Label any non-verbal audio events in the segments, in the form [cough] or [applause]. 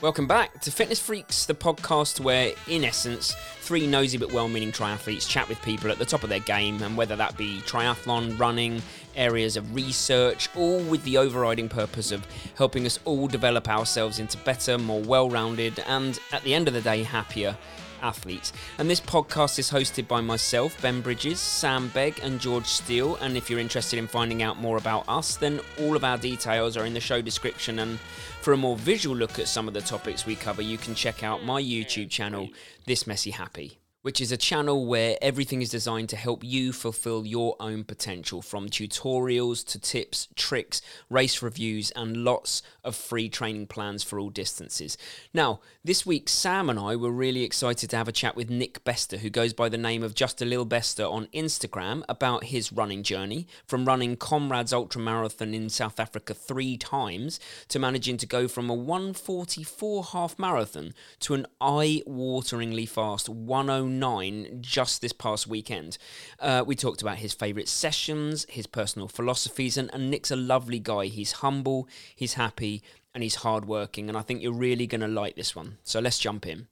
Welcome back to Fitness Freaks, the podcast where, in essence, three nosy but well meaning triathletes chat with people at the top of their game, and whether that be triathlon, running, areas of research, all with the overriding purpose of helping us all develop ourselves into better, more well rounded, and at the end of the day, happier athletes. And this podcast is hosted by myself, Ben Bridges, Sam Begg, and George Steele. And if you're interested in finding out more about us, then all of our details are in the show description. And for a more visual look at some of the topics we cover, you can check out my YouTube channel, This Messy Happy which is a channel where everything is designed to help you fulfill your own potential from tutorials to tips, tricks, race reviews, and lots of free training plans for all distances. Now, this week, Sam and I were really excited to have a chat with Nick Bester, who goes by the name of Just a Lil Bester on Instagram, about his running journey from running Comrades Ultra Marathon in South Africa three times to managing to go from a 144 half marathon to an eye wateringly fast 109 nine just this past weekend. Uh, we talked about his favourite sessions, his personal philosophies, and, and Nick's a lovely guy. He's humble, he's happy, and he's hardworking. And I think you're really going to like this one. So let's jump in.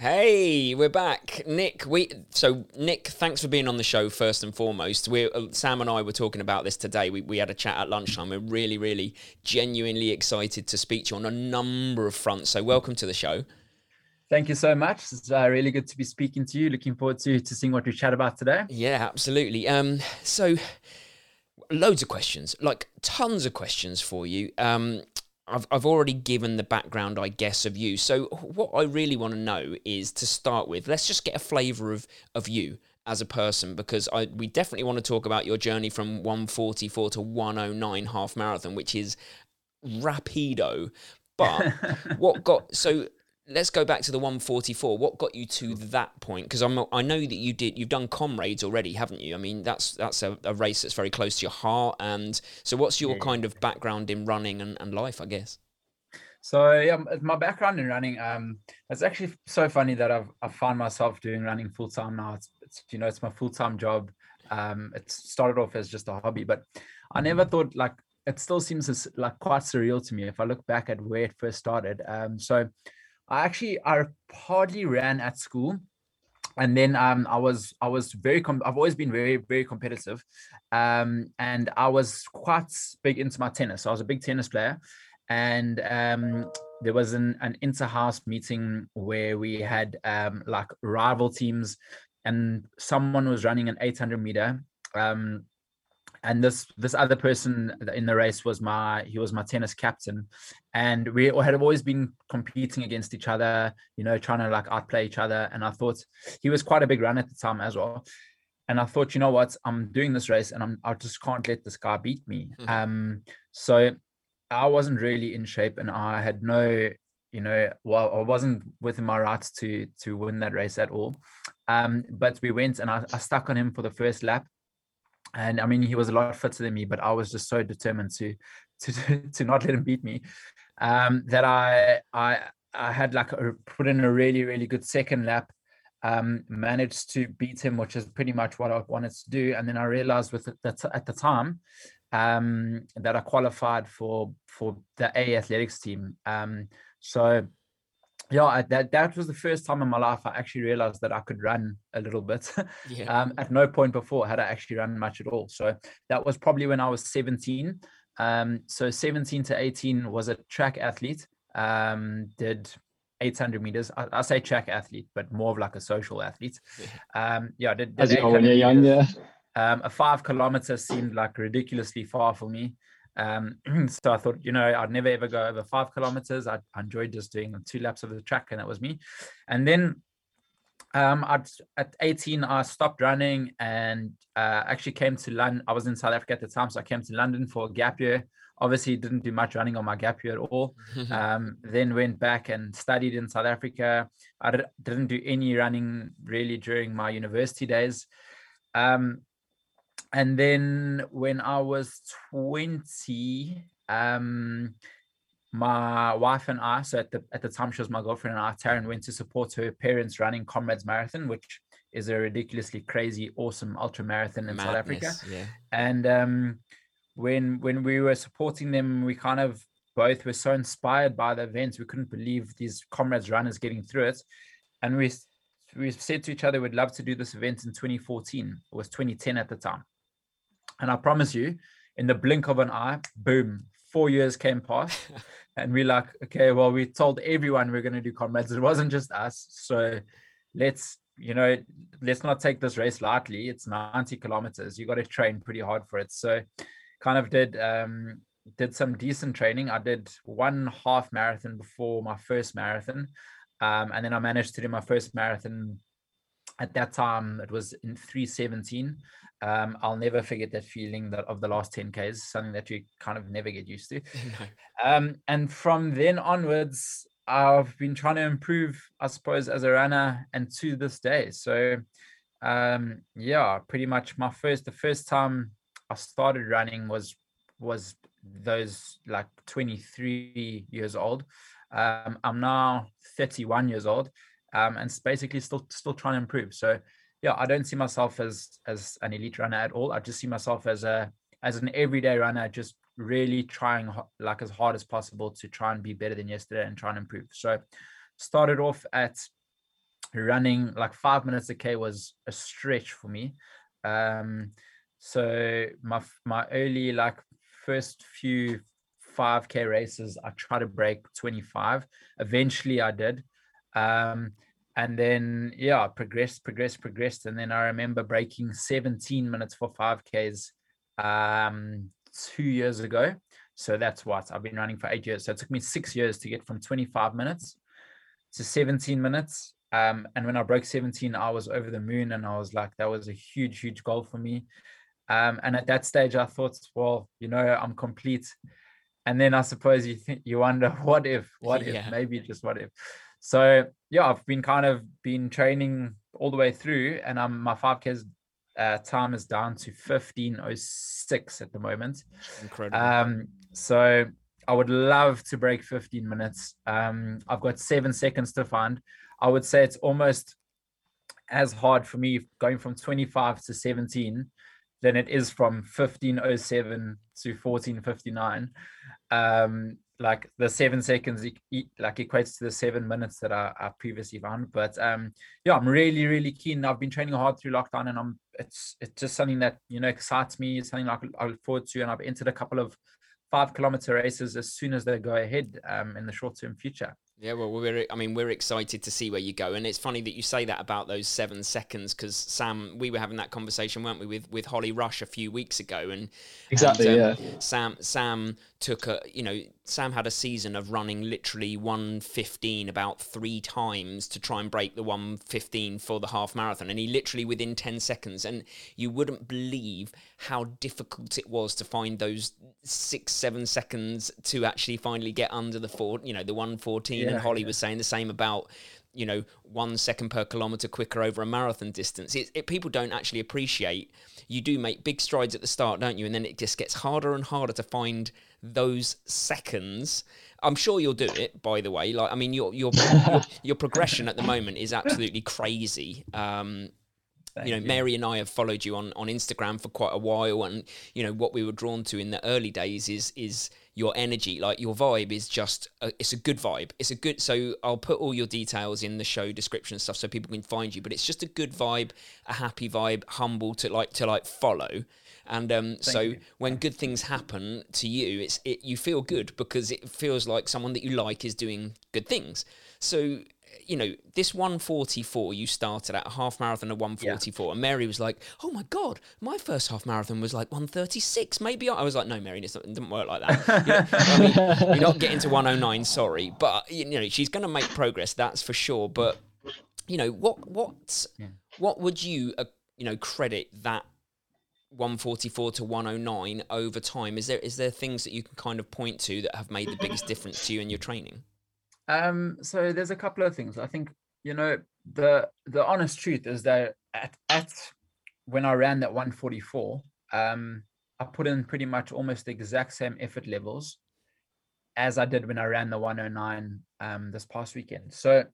Hey, we're back, Nick. We so Nick, thanks for being on the show first and foremost. We uh, Sam and I were talking about this today. We we had a chat at lunchtime. We're really, really, genuinely excited to speak to you on a number of fronts. So welcome to the show. Thank you so much. It's uh, really good to be speaking to you. Looking forward to to seeing what we chat about today. Yeah, absolutely. Um, so loads of questions, like tons of questions for you. Um, I've I've already given the background, I guess, of you. So what I really want to know is to start with. Let's just get a flavour of of you as a person because I we definitely want to talk about your journey from 144 to 109 half marathon, which is rapido. But [laughs] what got so let's go back to the 144 what got you to that point? Because i'm i know that you did you've done comrades already haven't you? I mean that's that's a, a race that's very close to your heart and so what's your yeah. kind of background in running and, and life i guess? So yeah my background in running um it's actually so funny that i've i found myself doing running full-time now. It's, it's you know it's my full-time job. Um it started off as just a hobby but i never thought like it still seems like quite surreal to me if i look back at where it first started. Um so I actually I hardly ran at school, and then um, I was I was very com- I've always been very very competitive, um, and I was quite big into my tennis. I was a big tennis player, and um, there was an an inter-house meeting where we had um, like rival teams, and someone was running an 800 meter. Um, and this this other person in the race was my he was my tennis captain. And we had always been competing against each other you know trying to like outplay each other. And i thought he was quite a big run at the time as well. And i thought you know what? I'm doing this race and i'm i just can't let this guy beat me. Mm-hmm. um so i wasn't really in shape and i had no you know well i wasn't within my rights to to win that race at all. Um but we went and I, I stuck on him for the first lap and I mean he was a lot fitter than me, but I was just so determined to [laughs] to to not let him beat me um, that I I I had like a, put in a really really good second lap, um, managed to beat him, which is pretty much what I wanted to do, and then I realized with that at the time um, that I qualified for for the A athletics team. Um, so yeah, that that was the first time in my life I actually realized that I could run a little bit. [laughs] Yeah. um, at no point before had I actually run much at all. So that was probably when I was 17. Um, so 17 to 18 was a track athlete. Um, did 800 meters. I, I, say track athlete, but more of like a social athlete. Um, yeah, did, did As you when you're young, yeah. Um, a five kilometer seemed like ridiculously far for me. Um, [clears throat] so I thought, you know, I'd never ever go over five kilometers. I, I enjoyed just doing two laps of the track, and that was me. And then um, I'd, at 18, I stopped running and uh, actually came to London. I was in South Africa at the time, so I came to London for a gap year. Obviously, didn't do much running on my gap year at all. [laughs] um, then went back and studied in South Africa. I didn't do any running really during my university days. Um, and then when I was 20, um, my wife and I, so at the at the time she was my girlfriend and I, Taryn went to support her parents running Comrades Marathon, which is a ridiculously crazy, awesome ultra marathon in Madness, South Africa. Yeah. And um, when when we were supporting them, we kind of both were so inspired by the event. We couldn't believe these comrades runners getting through it. And we we said to each other we'd love to do this event in 2014. It was 2010 at the time. And I promise you, in the blink of an eye, boom, four years came past. [laughs] and we're like, okay, well, we told everyone we're going to do comrades. It wasn't just us. So let's, you know, let's not take this race lightly. It's 90 kilometers. You got to train pretty hard for it. So kind of did um did some decent training. I did one half marathon before my first marathon. Um, and then I managed to do my first marathon at that time. It was in 317. Um, I'll never forget that feeling that of the last 10 Ks, something that you kind of never get used to. [laughs] no. um, and from then onwards, I've been trying to improve, I suppose, as a runner and to this day. So um, yeah, pretty much my first the first time I started running was was those like 23 years old. Um, I'm now 31 years old, um, and basically still still trying to improve. So yeah, I don't see myself as as an elite runner at all. I just see myself as a as an everyday runner, just really trying like as hard as possible to try and be better than yesterday and try and improve. So started off at running like five minutes a k was a stretch for me. Um, so my my early like first few 5k races i tried to break 25 eventually i did um, and then yeah progressed progressed progressed and then i remember breaking 17 minutes for 5ks um, two years ago so that's what i've been running for eight years so it took me six years to get from 25 minutes to 17 minutes um, and when i broke 17 i was over the moon and i was like that was a huge huge goal for me um, and at that stage, I thought, well, you know, I'm complete. And then I suppose you think you wonder, [laughs] what if, what yeah. if, maybe just what if. So yeah, I've been kind of been training all the way through, and I'm my 5Ks uh, time is down to 1506 at the moment. Incredible. Um, so I would love to break 15 minutes. Um, I've got seven seconds to find. I would say it's almost as hard for me going from 25 to 17 than it is from 1507 to 1459 um like the seven seconds like equates to the seven minutes that I, I previously found but um yeah i'm really really keen. I've been training hard through lockdown and i'm it's it's just something that you know excites me. It's something like i look forward to and i've entered a couple of five kilometer races as soon as they go ahead um in the short term future. Yeah, well, we're I mean we're excited to see where you go, and it's funny that you say that about those seven seconds because Sam, we were having that conversation, weren't we, with with Holly Rush a few weeks ago, and exactly, and, um, yeah. Sam Sam took a you know Sam had a season of running literally 115 about three times to try and break the 115 for the half marathon and he literally within 10 seconds and you wouldn't believe how difficult it was to find those six seven seconds to actually finally get under the four you know the 114 yeah, and Holly yeah. was saying the same about you know one second per kilometer quicker over a marathon distance it, it, people don't actually appreciate you do make big strides at the start don't you and then it just gets harder and harder to find those seconds. I'm sure you'll do it. By the way, like I mean, your your [laughs] your, your progression at the moment is absolutely crazy. Um, you know, you. Mary and I have followed you on, on Instagram for quite a while, and you know what we were drawn to in the early days is is your energy. Like your vibe is just a, it's a good vibe. It's a good. So I'll put all your details in the show description and stuff so people can find you. But it's just a good vibe, a happy vibe, humble to like to like follow. And um, so you. when good things happen to you, it's it you feel good because it feels like someone that you like is doing good things. So you know, this 144 you started at a half marathon of 144, yeah. and Mary was like, "Oh my god, my first half marathon was like 136. Maybe I, I was like, no, Mary, it doesn't work like that. You know, [laughs] I mean, you're not getting to 109. Sorry, but you know, she's going to make progress. That's for sure. But you know, what what yeah. what would you uh, you know credit that 144 to 109 over time is there is there things that you can kind of point to that have made the biggest difference to you in your training um so there's a couple of things i think you know the the honest truth is that at, at when i ran that 144 um i put in pretty much almost the exact same effort levels as i did when i ran the 109 um this past weekend so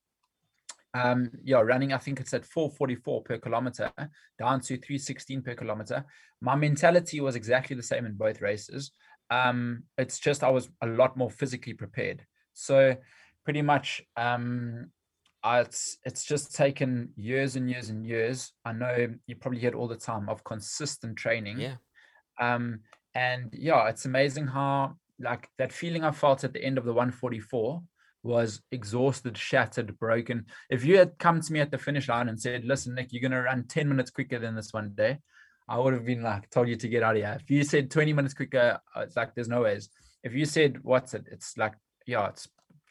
um, yeah, running, I think it's at 444 per kilometer down to 316 per kilometer. My mentality was exactly the same in both races. um, it's just I was a lot more physically prepared. So pretty much um, I, it's it's just taken years and years and years. I know you probably hear it all the time of consistent training. Yeah. Um, and yeah, it's amazing how like that feeling I felt at the end of the 144 was exhausted, shattered, broken. If you had come to me at the finish line and said, "Listen, Nick, you're going to run 10 minutes quicker than this one day," I would have been like, "Told you to get out of here." If you said 20 minutes quicker, uh, it's like there's no ways. If you said, "What's it?" It's like, yeah, it's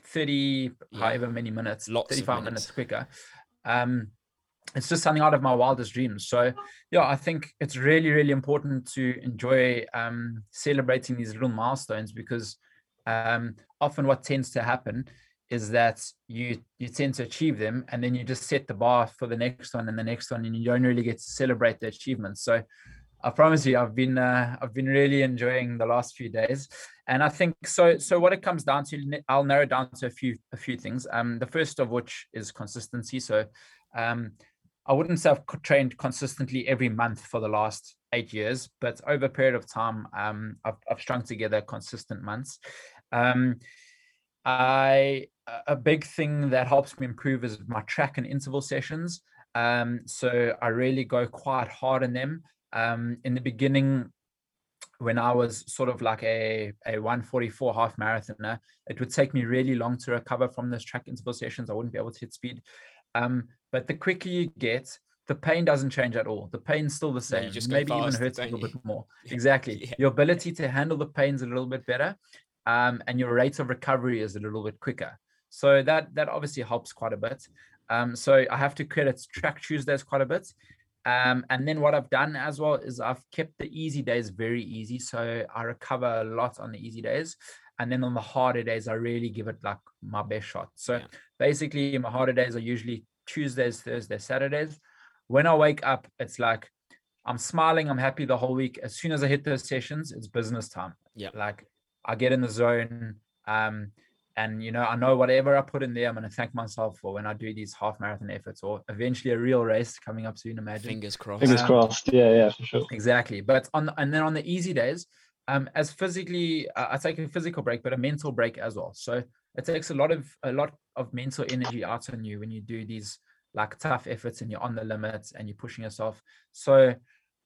30, yeah. however many minutes, Lots 35 minutes. minutes quicker. Um, it's just something out of my wildest dreams. So yeah, I think it's really, really important to enjoy um, celebrating these little milestones because um, often what tends to happen is that you you tend to achieve them and then you just set the bar for the next one and the next one and you don't really get to celebrate the achievements. So I promise you, I've been uh, I've been really enjoying the last few days, and I think so. So what it comes down to, I'll narrow down to a few a few things. Um, the first of which is consistency. So, um, I wouldn't say I've trained consistently every month for the last eight years, but over a period of time, um, I've, I've strung together consistent months. Um, I a big thing that helps me improve is my track and interval sessions. Um, so I really go quite hard in them. Um, in the beginning, when I was sort of like a, a 144 half marathoner, it would take me really long to recover from those track interval sessions. I wouldn't be able to hit speed. Um, but the quicker you get, the pain doesn't change at all. The pain's still the same. No, Maybe even hurts a little you? bit more. [laughs] Exactly. yeah. Your ability to handle the pain's a little bit better. Um, and your rate of recovery is a little bit quicker. So that that obviously helps quite a bit. Um, so I have to credit Track Tuesdays quite a bit. Um, and then what I've done as well is I've kept the easy days very easy. So I recover a lot on the easy days. And then on the harder days, I really give it like my best shot. So yeah. basically, my harder days are usually Tuesdays, Thursdays, Saturdays. When I wake up, it's like I'm smiling, I'm happy the whole week. As soon as I hit those sessions, it's business time. Yeah. Like I get in the zone. Um, and you know i know whatever i put in there i'm going to thank myself for when i do these half marathon efforts or eventually a real race coming up soon imagine. Fingers crossed. Fingers um, crossed. Yeah yeah for sure. Exactly. But on and then on the easy days um as physically uh, i take a physical break but a mental break as well. So it takes a lot of a lot of mental energy out on you when you do these like tough efforts and you're on the limits and you're pushing yourself. So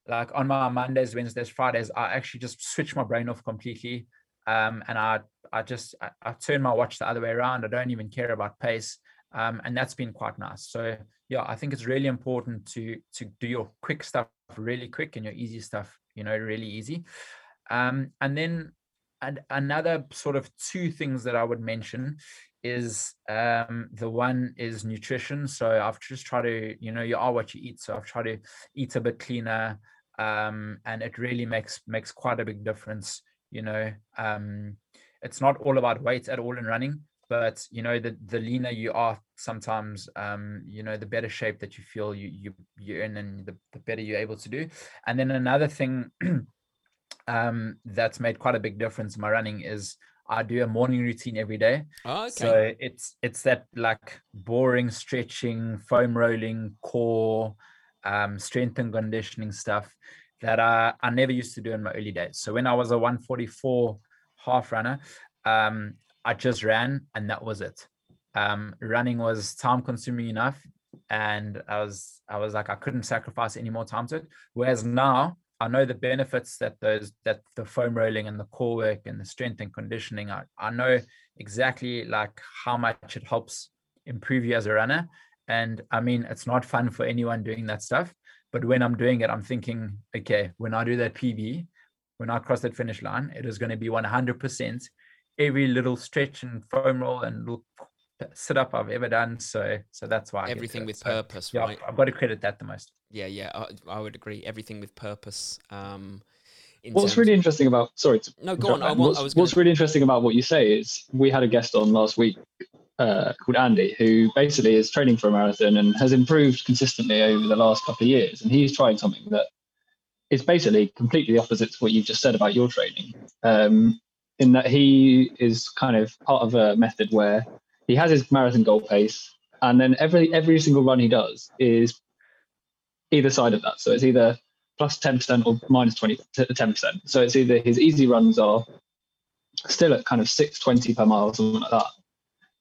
like on my mondays wednesdays fridays i actually just switch my brain off completely um, and I I just I, I, turn my watch the other way around. I don't even care about pace, um, and that's been quite nice. So yeah, I think it's really important to to do your quick stuff really quick and your easy stuff, you know, really easy. Um, and then and another sort of two things that I would mention is um, the one is nutrition. So I've just tried to, you know, you are what you eat. So I've tried to eat a bit cleaner, um, and it really makes makes quite a big difference you know um it's not all about weight at all in running but you know the the leaner you are sometimes um you know the better shape that you feel you you you're in and the, the better you're able to do and then another thing [clears throat] um that's made quite a big difference in my running is I do a morning routine every day. Oh, okay. So it's it's that like boring stretching, foam rolling, core, um, strength and conditioning stuff that I, I never used to do in my early days. So when I was a 144 half runner, um, I just ran and that was it. Um, running was time consuming enough. And I was I was like I couldn't sacrifice any more time to it. Whereas now I know the benefits that those that the foam rolling and the core work and the strength and conditioning. I, I know exactly like how much it helps improve you as a runner. And I mean, it's not fun for anyone doing that stuff. But when I'm doing it, I'm thinking, okay, when I do that PB, when I cross that finish line, it is going to be 100% every little stretch and foam roll and little sit up I've ever done. So, so that's why I everything with so, purpose, yeah, right? I've got to credit that the most. Yeah, yeah, I, I would agree. Everything with purpose. Um, what's really interesting about sorry no go on I want, what's, I was gonna... what's really interesting about what you say is we had a guest on last week uh, called Andy, who basically is training for a marathon and has improved consistently over the last couple of years. And he's trying something that is basically completely the opposite to what you've just said about your training. Um, in that he is kind of part of a method where he has his marathon goal pace, and then every every single run he does is either side of that. So it's either plus 10% or minus 20 10%. So it's either his easy runs are still at kind of 620 per mile, or something like that.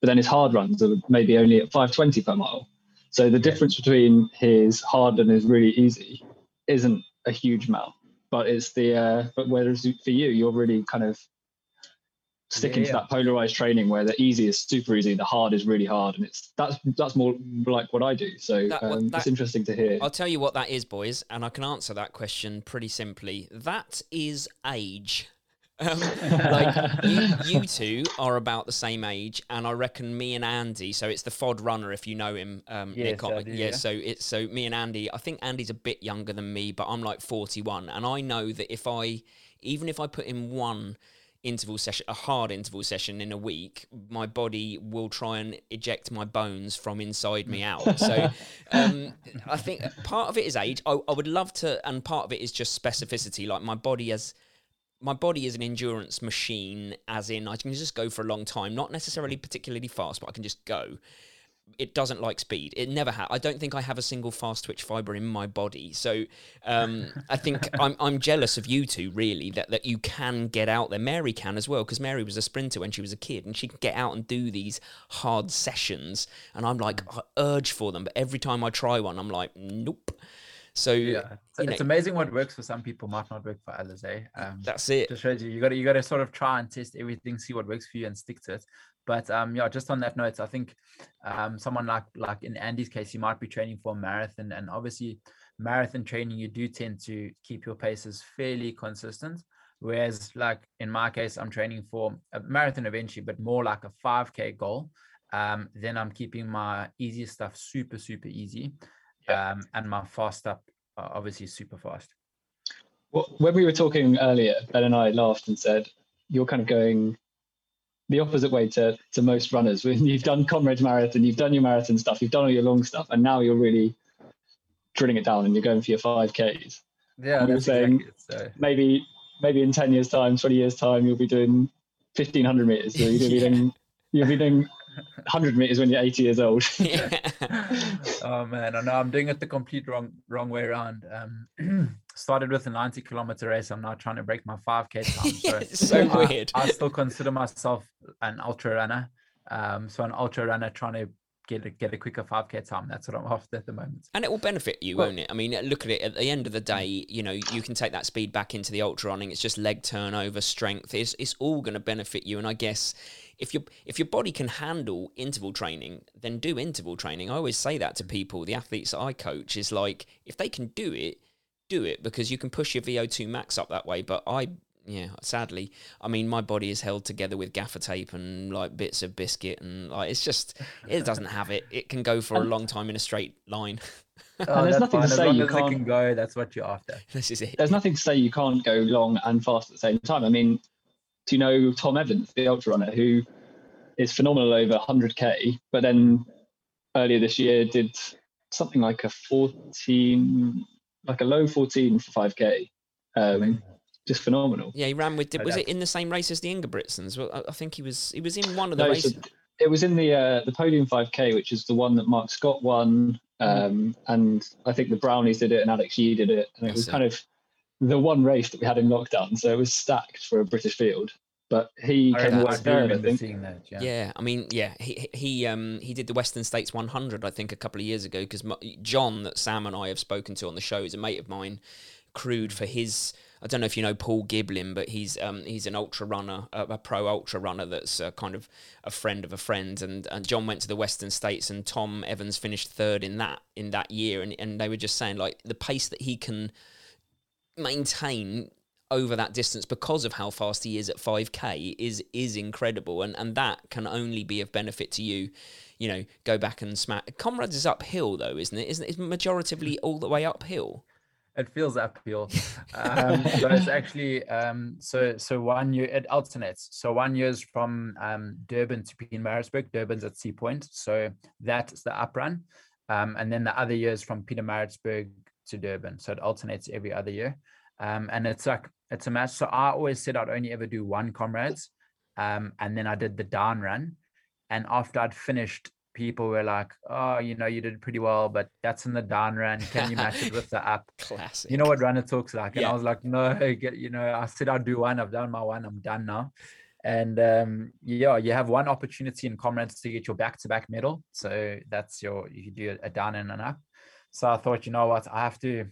But then his hard runs are maybe only at 520 per mile. So the difference between his hard and his really easy isn't a huge amount. But it's the uh, but whereas for you, you're really kind of sticking yeah, yeah. to that polarized training where the easy is super easy, the hard is really hard, and it's that's that's more like what I do. So that, um, that, it's interesting to hear. I'll tell you what that is, boys, and I can answer that question pretty simply. That is age. Um, like you, you, two are about the same age, and I reckon me and Andy. So it's the FOD runner, if you know him. Um, yes, Nick, do, yeah, yeah. So it's so me and Andy. I think Andy's a bit younger than me, but I'm like 41, and I know that if I, even if I put in one interval session, a hard interval session in a week, my body will try and eject my bones from inside me out. So [laughs] um, I think part of it is age. I, I would love to, and part of it is just specificity. Like my body has my body is an endurance machine, as in I can just go for a long time, not necessarily particularly fast, but I can just go. It doesn't like speed. It never has. I don't think I have a single fast twitch fiber in my body. So um, I think [laughs] I'm, I'm jealous of you two, really, that, that you can get out there. Mary can as well, because Mary was a sprinter when she was a kid, and she can get out and do these hard sessions. And I'm like, I urge for them. But every time I try one, I'm like, nope. So yeah, it's, it's amazing what works for some people might not work for others. Eh? Um, that's it. Just shows you you got to you got to sort of try and test everything, see what works for you, and stick to it. But um, yeah, just on that note, I think um, someone like like in Andy's case, he might be training for a marathon, and obviously marathon training, you do tend to keep your paces fairly consistent. Whereas, like in my case, I'm training for a marathon eventually, but more like a 5K goal. Um, then I'm keeping my easy stuff super, super easy um, and my fast up are obviously super fast. Well, when we were talking earlier, Ben and I laughed and said, "You're kind of going the opposite way to to most runners. [laughs] When you've done Comrades Marathon, you've done your marathon stuff, you've done all your long stuff, and now you're really drilling it down and you're going for your five Ks. Yeah, that's saying exactly so. maybe maybe in ten years' time, twenty years' time, you'll be doing fifteen hundred meters. So you'll be [laughs] doing you'll be doing 100 meters when you're 80 years old. [laughs] [laughs] oh man, I know I'm doing it the complete wrong wrong way around. Um, [clears throat] started with a 90 kilometer race. I'm now trying to break my 5k [laughs] time. So, so I, weird. I still consider myself an ultra runner. Um, so an ultra runner trying to get a, get a quicker 5k time. That's what I'm after at the moment. And it will benefit you, well, won't it? I mean, look at it. At the end of the day, you know, you can take that speed back into the ultra running. It's just leg turnover, strength. It's it's all going to benefit you. And I guess if your if your body can handle interval training, then do interval training. I always say that to people. The athletes that I coach is like, if they can do it, do it because you can push your VO2 max up that way. But I yeah, sadly, I mean, my body is held together with gaffer tape and like bits of biscuit, and like it's just it doesn't have it. It can go for a long time in a straight line. [laughs] oh, there's nothing fine. to say you can't can go. That's what you're after. [laughs] This is it. There's nothing to say you can't go long and fast at the same time. I mean, do you know Tom Evans, the ultra runner, who is phenomenal over 100k, but then earlier this year did something like a 14, like a low 14 for 5k. Um, just phenomenal. Yeah, he ran with. Was it in the same race as the Ingebrigtsens? Well, I think he was. He was in one of the no, races. So it was in the uh, the podium 5k, which is the one that Mark Scott won, um, and I think the Brownlees did it and Alex Yee did it, and it That's was it. kind of the one race that we had in lockdown, so it was stacked for a British field. But he I came away third, I think. That, yeah. yeah. I mean, yeah, he he um he did the Western States 100, I think, a couple of years ago because John, that Sam and I have spoken to on the show, is a mate of mine, crewed for his I don't know if you know Paul Giblin, but he's um, he's an ultra runner, a, a pro ultra runner that's uh, kind of a friend of a friend. And, and John went to the Western States, and Tom Evans finished third in that in that year. And and they were just saying like the pace that he can maintain over that distance because of how fast he is at 5k is is incredible and and that can only be of benefit to you you know go back and smack comrades is uphill though isn't it isn't it majoritively all the way uphill it feels uphill. [laughs] Um, but it's actually um, so so one year it alternates. So one year is from um, Durban to Pietermaritzburg. Durban's at Sea Point, so that's the up run, um, and then the other year is from Pietermaritzburg to Durban. So it alternates every other year, um, and it's like it's a match. So I always said I'd only ever do one comrades, um, and then I did the down run, and after I'd finished people were like, "Oh, you know, you did pretty well, but that's in the down run. Can you match it with the [laughs] up?" Classic. You know what runner talks like, and Yeah. I was like, "No, [laughs] get you know." I said I'll do one. I've done my one. I'm done now. And um, yeah, you have one opportunity in comrades to get your back-to-back medal. So that's your you do a down and an up. So I thought, you know what, I have to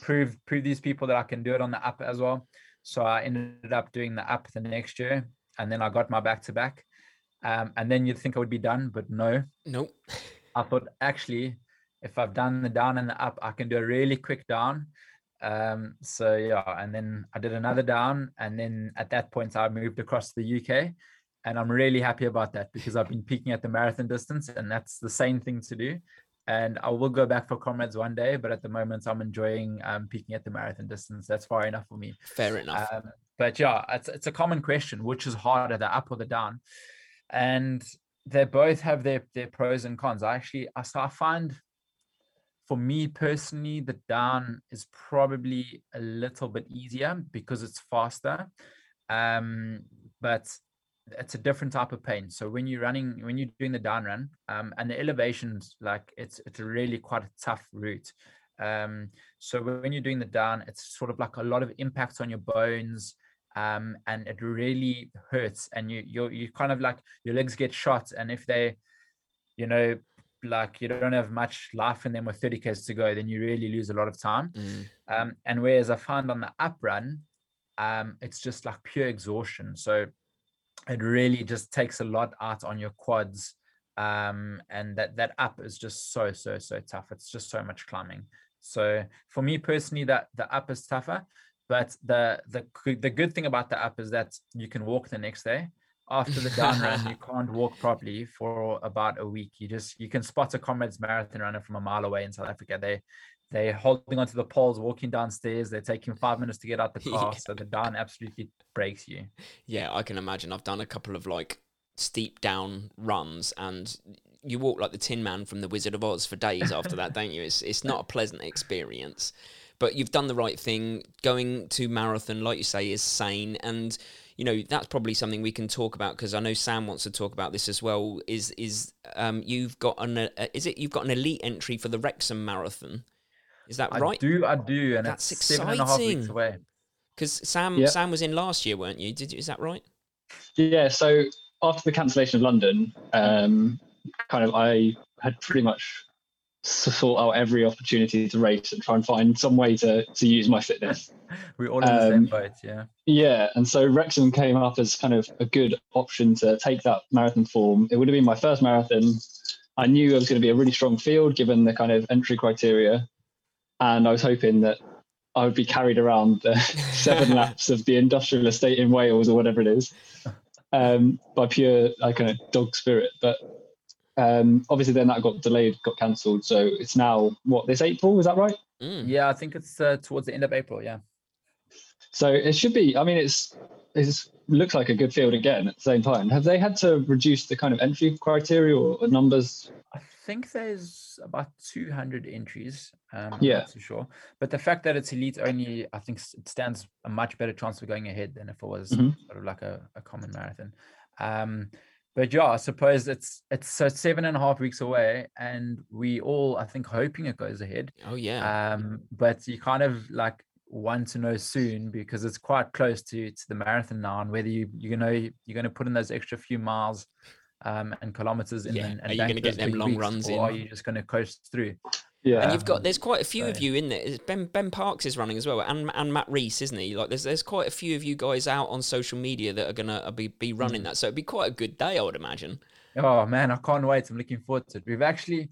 prove prove these people that I can do it on the up as well. So I ended up doing the up the next year, and then I got my back-to-back. Um, and then you'd think I would be done, but no. Nope. I thought actually, if I've done the down and the up, I can do a really quick down. Um, so yeah, and then I did another down, and then at that point I moved across to the UK, and I'm really happy about that because I've been peaking at the marathon distance, and that's the same thing to do. And I will go back for comrades one day, but at the moment I'm enjoying um, peaking at the marathon distance. That's far enough for me. Fair enough. Um, but yeah, it's it's a common question: which is harder, the up or the down? And they both have their their pros and cons. I actually, I so I find, for me personally, the down is probably a little bit easier because it's faster, um, but it's a different type of pain. So when you're running, when you're doing the down run, um, and the elevations, like it's it's a really quite a tough route. Um, so when you're doing the down, it's sort of like a lot of impact on your bones, um, and it really hurts. And you you you kind of like your legs get shot, and if they, you know, like you don't have much life in them with 30 k's to go, then you really lose a lot of time. Mm. Um, and whereas I found on the up run, um, it's just like pure exhaustion. So it really just takes a lot out on your quads. Um, and that that up is just so so so tough. It's just so much climbing. So for me personally, that the up is tougher. But the the good- the good thing about the up is that you can walk the next day. After the down run, you [laughs] can't walk properly for about a week. You just you can spot a comrades marathon runner from a mile away in South Africa. They they're holding onto the poles, walking downstairs. They're taking five minutes to get out the [laughs] car. Yeah. So the down absolutely breaks you. Yeah, I can imagine. I've done a couple of like steep down runs, and you walk like the Tin Man from the Wizard of Oz for days after that, don't you? It's it's not a pleasant experience. But you've done the right thing. Going to marathon, like you say, is sane, and you know that's probably something we can talk about because I know Sam wants to talk about this as well. Is is um you've got an uh, is it you've got an elite entry for the Wrexham Marathon? Is that I right? I do, I do, and That's it's seven and a half weeks exciting. away. Because Sam Yeah. Sam was in last year, weren't you? Did you, is that right? Yeah, so after the cancellation of London, um, kind of I had pretty much sought out every opportunity to race and try and find some way to to use my fitness. [laughs] We're all in the same Um, boat, yeah. Yeah, and so Wrexham came up as kind of a good option to take that marathon form. It would have been my first marathon. I knew it was going to be a really strong field given the kind of entry criteria, and I was hoping that I would be carried around the [laughs] seven [laughs] laps of the industrial estate in Wales or whatever it is um, by pure like kind of dog spirit. But um, obviously, then that got delayed, got cancelled. So it's now what this April is that right? Mm. Yeah, I think it's uh, towards the end of April, yeah. So it should be. I mean, it's it looks like a good field again. At the same time, have they had to reduce the kind of entry criteria or, or numbers? I think there's about 200 entries. Um, I'm Yeah. not too sure. But the fact that it's elite only, I think it stands a much better chance of going ahead than if it was Mhm. sort of like a, a common marathon. Um, but yeah, I suppose it's it's so seven and a half weeks away, and we all, I think, hoping it goes ahead. Oh yeah. Um, but you kind of like want to know soon because it's quite close to to the marathon now, and whether you you know you're going to put in those extra few miles um, and kilometers in Yeah, and, are you gonna get them long weeks, runs or are you just going to coast through? Yeah, and you've got there's quite a few of you in there. Ben Ben Parkes is running as well, and and Matt Rees, isn't he? Like there's there's quite a few of you guys out on social media that are gonna uh, be be running Mm. that. So it'd be quite a good day, I would imagine. Oh man, I can't wait! I'm looking forward to it. We've actually,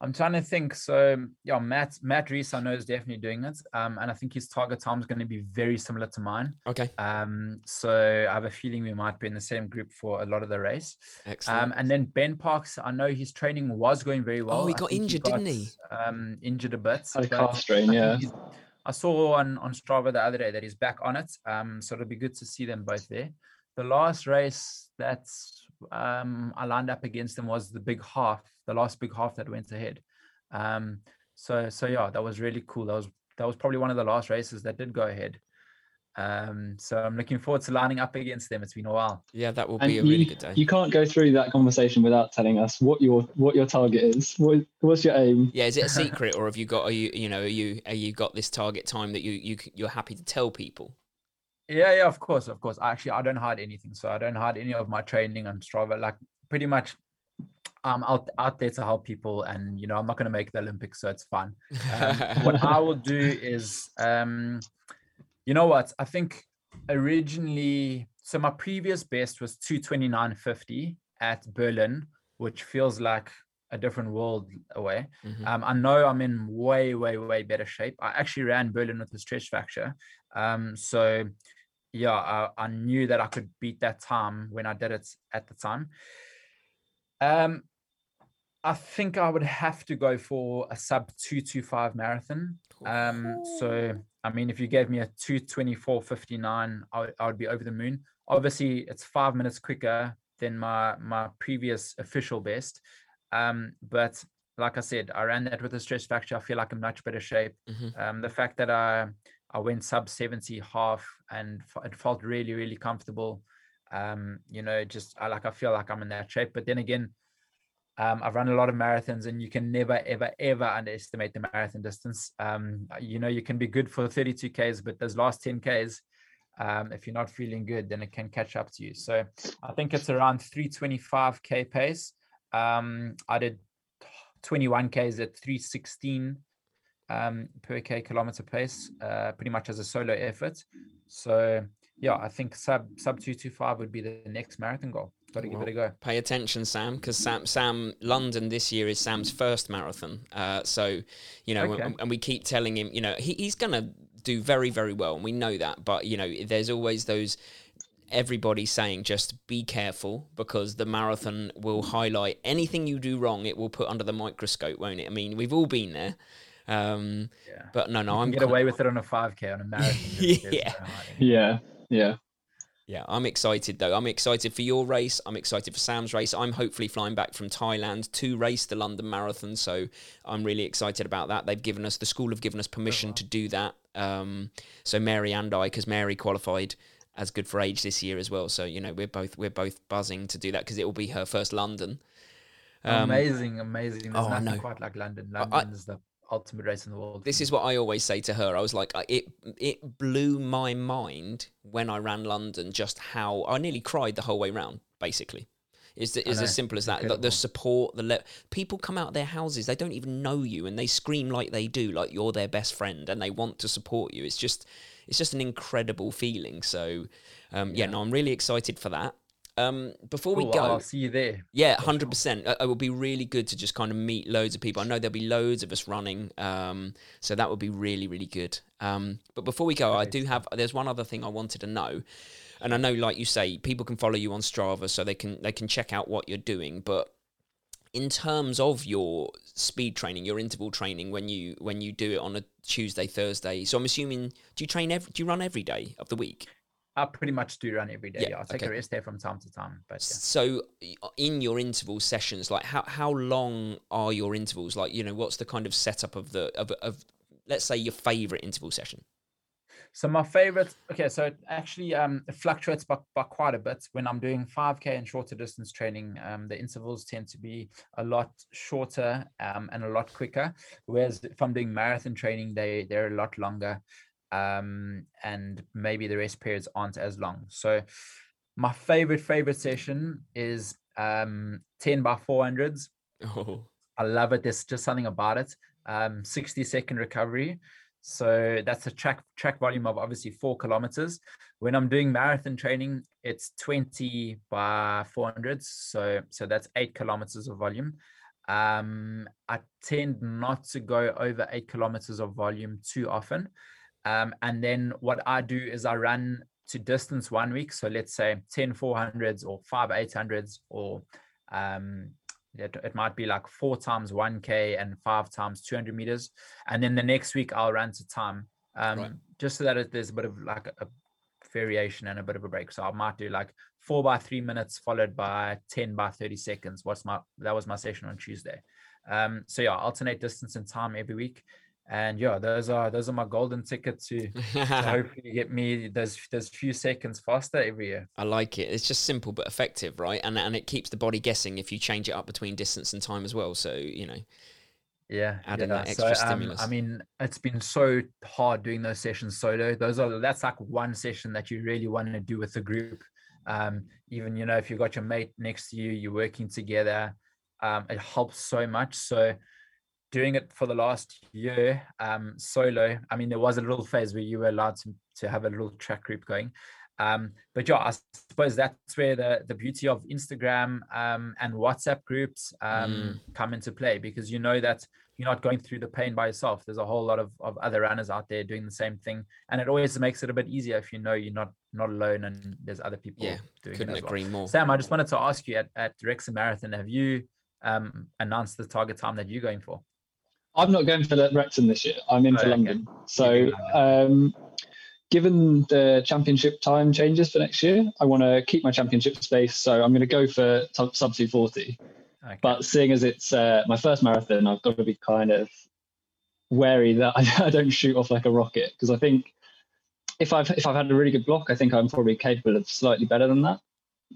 I'm trying to think. So yeah, Matt Matt Rees, I know is definitely doing it, um, and I think his target time is going to be very similar to mine. Okay, Um, so I have a feeling we might be in the same group for a lot of the race. excellent. Um, and then Ben Parkes, I know his training was going very well. Oh, he I got think injured, didn't he? Um, injured a bit. Had a calf strain, I yeah. he's- I saw on on Strava the other day that he's back on it. Um, so it'll be good to see them both there. The last race that um I lined up against them was the big half, the last big half that went ahead. Um, so so yeah, that was really cool. That was that was probably one of the last races that did go ahead. Um, so I'm looking forward to lining up against them. It's been a while. Yeah, that will And be a you, really good day. you can't go through that conversation without telling us what your what your target is. What, what's your aim? Yeah, is it a [laughs] secret, or have you got? Are you, you know, are you, are you got this target time that you, you, you're happy to tell people? Yeah, yeah, of course, of course. Actually, I don't hide anything. So I don't hide any of my training on Strava. Like pretty much I'm out out there to help people and you know, I'm not gonna make the Olympics, so it's fun. Um, what [laughs] I will do is um you know what? I think originally so my previous best was 229.50 at Berlin, which feels like a different world away. Mhm. Um, I know I'm in way, way, way better shape. I actually ran Berlin with a stress fracture. Um, so yeah, I, I knew that I could beat that time when I did it at the time. Um, I think I would have to go for a sub 225 marathon. Um, so I mean, if you gave me a 224.59, I, would- I would be over the moon. Obviously, it's five minutes quicker than my my previous official best. Um, but like I said, I ran that with a stress fracture. I feel like I'm much better shape. Mhm. Um, the fact that I I went sub 70 half and f- it felt really, really comfortable. Um, you know, just I like I feel like I'm in that shape. But then again, um, I've run a lot of marathons, and you can never, ever, ever underestimate the marathon distance. Um, you know, you can be good for 32 Ks, but those last 10 Ks, um, if you're not feeling good, then it can catch up to you. So I think it's around 325 K pace. Um, I did 21 Ks at 316 um, per K kilometer pace, uh, pretty much as a solo effort. So yeah, I think sub sub 225 would be the next marathon goal. Got to give it a go. Pay attention, Sam, because Sam, Sam, London this year is Sam's first marathon. Uh, so, you know, Okay. and, and we keep telling him, you know, he, he's gonna do very, very well, and we know that. But you know, there's always those. Everybody saying just be careful because the marathon will highlight anything you do wrong. It will put under the microscope, won't it? I mean, we've all been there. Um, Yeah. but no, no, You I'm can get con- away with it on a 5k on a marathon. [laughs] there's- there's Yeah. Yeah, yeah. Yeah, I'm excited though. I'm excited for your race. I'm excited for Sam's race. I'm hopefully flying back from Thailand to race the London Marathon, so I'm really excited about that. They've given us the school have given us permission to do that. Um, so Mary and I, because Mary qualified as good for age this year as well. So you know we're both we're both buzzing to do that because it will be her first London. Um, amazing, amazing. There's oh, nothing know. quite like London. I- is the ultimate race in the world. This is what I always say to her. I was like, it it blew my mind when I ran London just how I nearly cried the whole way round. Basically, it's, it's know, as simple as that. The, the support, the le- people come out of their houses, they don't even know you, and they scream like they do, like you're their best friend, and they want to support you. It's just it's just an incredible feeling. So, um, yeah. Yeah. no, I'm really excited for that. Um, before we Cool, go, I'll see you there. yeah, hundred percent. It will be really good to just kind of meet loads of people. I know there'll be loads of us running, um, so that would be really, really good. Um, but before we go, I do have. There's one other thing I wanted to know, and I know, like you say, people can follow you on Strava, so they can they can check out what you're doing. But in terms of your speed training, your interval training, when you when you do it on a Tuesday, Thursday, so I'm assuming do you train every, do you run every day of the week? I pretty much do run every day. Yeah, I'll take okay. a rest day from time to time. But yeah. So, in your interval sessions, like how how long are your intervals? Like, you know, what's the kind of setup of the of of let's say your favorite interval session? So my favorite, okay, so it actually um it fluctuates by, by quite a bit. When I'm doing 5k and shorter distance training, um, the intervals tend to be a lot shorter um and a lot quicker. Whereas if I'm doing marathon training, they they're a lot longer, um, and maybe the rest periods aren't as long. So my favorite favorite session is um 10 by 400s. Oh, I love it. There's just something about it. Um, 60 second recovery. So that's a track track volume of obviously four kilometers. When I'm doing marathon training, it's 20 by 400s. So so that's eight kilometers of volume. Um, I tend not to go over eight kilometers of volume too often. Um, and then what I do is I run to distance one week. So let's say 10 400s or five 800s or um, it, it might be like four times 1K and five times 200 meters. And then the next week I'll run to time um, Right. just so that it, there's a bit of like a, a variation and a bit of a break. So I might do like four by three minutes followed by 10 by 30 seconds. What's my, that was my session on Tuesday. Um, so yeah, alternate distance and time every week. And yeah, those are those are my golden ticket to, [laughs] to hopefully get me those those few seconds faster every year. I like it. It's just simple but effective, right? And and it keeps the body guessing if you change it up between distance and time as well. So you know, yeah, adding yeah. that extra so, um, stimulus. I mean, it's been so hard doing those sessions solo. Those are that's like one session that you really want to do with a group. Um, even you know, if you've got your mate next to you, you're working together. Um, it helps so much. So doing it for the last year um, solo. I mean, there was a little phase where you were allowed to, to have a little track group going. Um, but yeah, I suppose that's where the, the beauty of Instagram um, and WhatsApp groups um, Mm. come into play because you know that you're not going through the pain by yourself. There's a whole lot of, of other runners out there doing the same thing. And it always makes it a bit easier if you know you're not not alone and there's other people yeah, doing couldn't it well. agree more. Sam, I just wanted to ask you at, at Wrexham Marathon, have you um, announced the target time that you're going for? I'm not going for the Wrexham this year. I'm in Oh, for okay. London. So, um, given the championship time changes for next year, I want to keep my championship space. So I'm going to go for t- sub 240. Okay. But seeing as it's uh, my first marathon, I've got to be kind of wary that I, [laughs] I don't shoot off like a rocket because I think if I've if I've had a really good block, I think I'm probably capable of slightly better than that.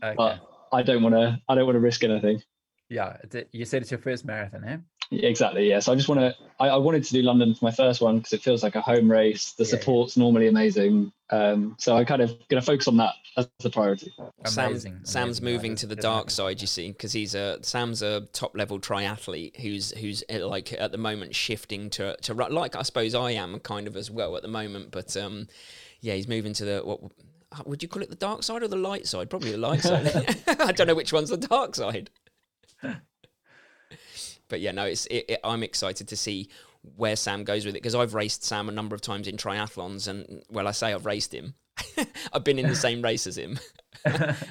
okay. But I don't want to I don't want to risk anything. Yeah, you said it's your first marathon, eh? Yeah, Exactly. Yeah. So I just want to. I, I wanted to do London for my first one because it feels like a home race. The Yeah, yeah. support's normally amazing. Um, so I kind of going to focus on that as the priority. Sam, Amazing, Sam's amazing. Moving to the dark side, you see, because he's a Sam's a top level triathlete who's who's uh, like at the moment shifting to to like I suppose I am kind of as well at the moment, but um, yeah, he's moving to the what would you call it the dark side or the light side? Probably the light side. [laughs] [laughs] I don't know which one's the dark side. But yeah, no, it's it, it, I'm excited to see where Sam goes with it because I've raced Sam a number of times in triathlons, and well, I say I've raced him. [laughs] I've been in the [laughs] same race as him. [laughs]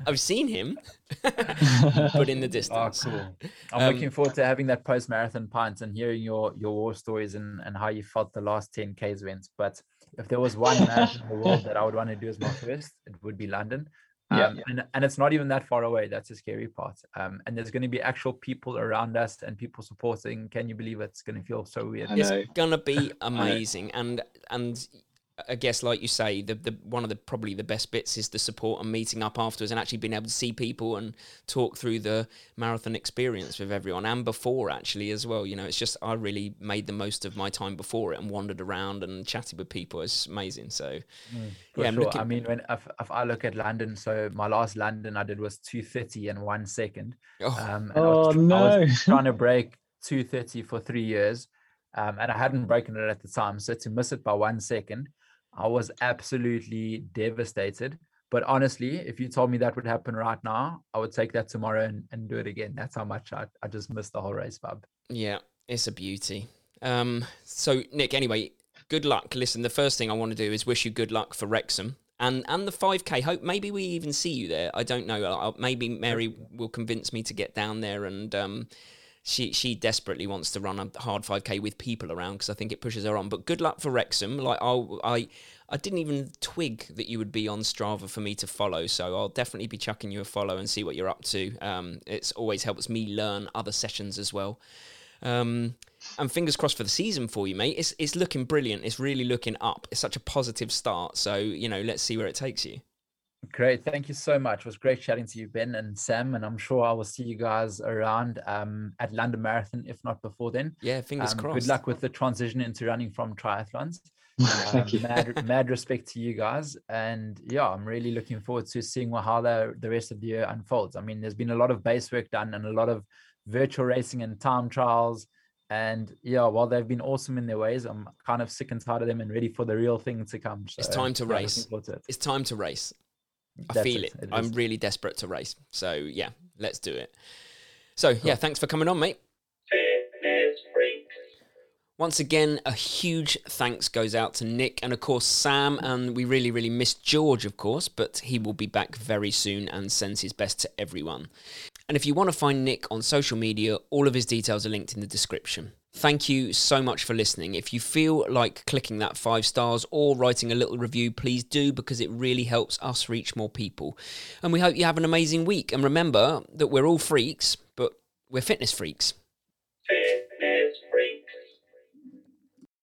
I've seen him, but in the Oh, distance. cool. I'm Um, looking forward to having that post marathon pint and hearing your your war stories and, and how you felt the last 10 Ks went. But if there was one marathon in the world that I would want to do as my first, it would be London. Yeah. Um, and, and it's not even that far away. That's the scary part. Um, and there's going to be actual people around us and people supporting. Can you believe it? it's going to feel so weird? It's gonna be [laughs] amazing, and and I guess like you say, the the one of the probably the best bits is the support and meeting up afterwards, and actually being able to see people and talk through the marathon experience with everyone, and before actually as well. You know, it's just I really made the most of my time before it and wandered around and chatted with people. It's amazing. So For yeah, I'm sure. looking- I mean, when if, if I look at London, so my last London I did was 230 in one second. oh, Um, and I was Oh tr- I was no. [laughs] trying to break 230 for three years, um, and I hadn't broken it at the time. So to miss it by one second, I was absolutely devastated. But honestly, if you told me that would happen right now, I would take that tomorrow and, and do it again. That's how much I, I just missed the whole race, Bob. Yeah, it's a beauty. Um, so Nick, anyway, good luck. Listen, the first thing I want to do is wish you good luck for Wrexham and and the 5k. Hope maybe we even see you there. I don't know. Maybe Mary will convince me to get down there and. Um, she she desperately wants to run a hard 5k with people around because I think it pushes her on. But good luck for Wrexham. Like I'll, I I didn't even twig that you would be on Strava for me to follow, so I'll definitely be chucking you a follow and see what you're up to. Um, it's always helps me learn other sessions as well. Um, and fingers crossed for the season for you, mate. It's it's looking brilliant. It's really looking up. It's such a positive start. So you know, let's see where it takes you. Great. Thank you so much. It was great chatting to you, Ben and Sam. And I'm sure I will see you guys around um, at London Marathon, if not before then. Yeah, fingers Um, crossed. Good luck with the transition into running from triathlons. [laughs] Thank Um, you. mad, mad respect to you guys. And yeah, I'm really looking forward to seeing wha- how the, the rest of the year unfolds. I mean, there's been a lot of base work done and a lot of virtual racing and time trials. And yeah, while they've been awesome in their ways, I'm kind of sick and tired of them and ready for the real thing to come. It's time to yeah, race. to it. It's time to race. I That's feel it, it. it I'm really desperate to race. So yeah, let's do it. So yeah, thanks for coming on, mate. Once again, a huge thanks goes out to Nick and of course Sam, and we really, really miss George, of course, but he will be back very soon and sends his best to everyone. And if you want to find Nick on social media, all of his details are linked in the description. Thank you so much for listening. If you feel like clicking that five stars or writing a little review, please do because it really helps us reach more people. And we hope you have an amazing week. And remember that we're all freaks, but we're fitness freaks.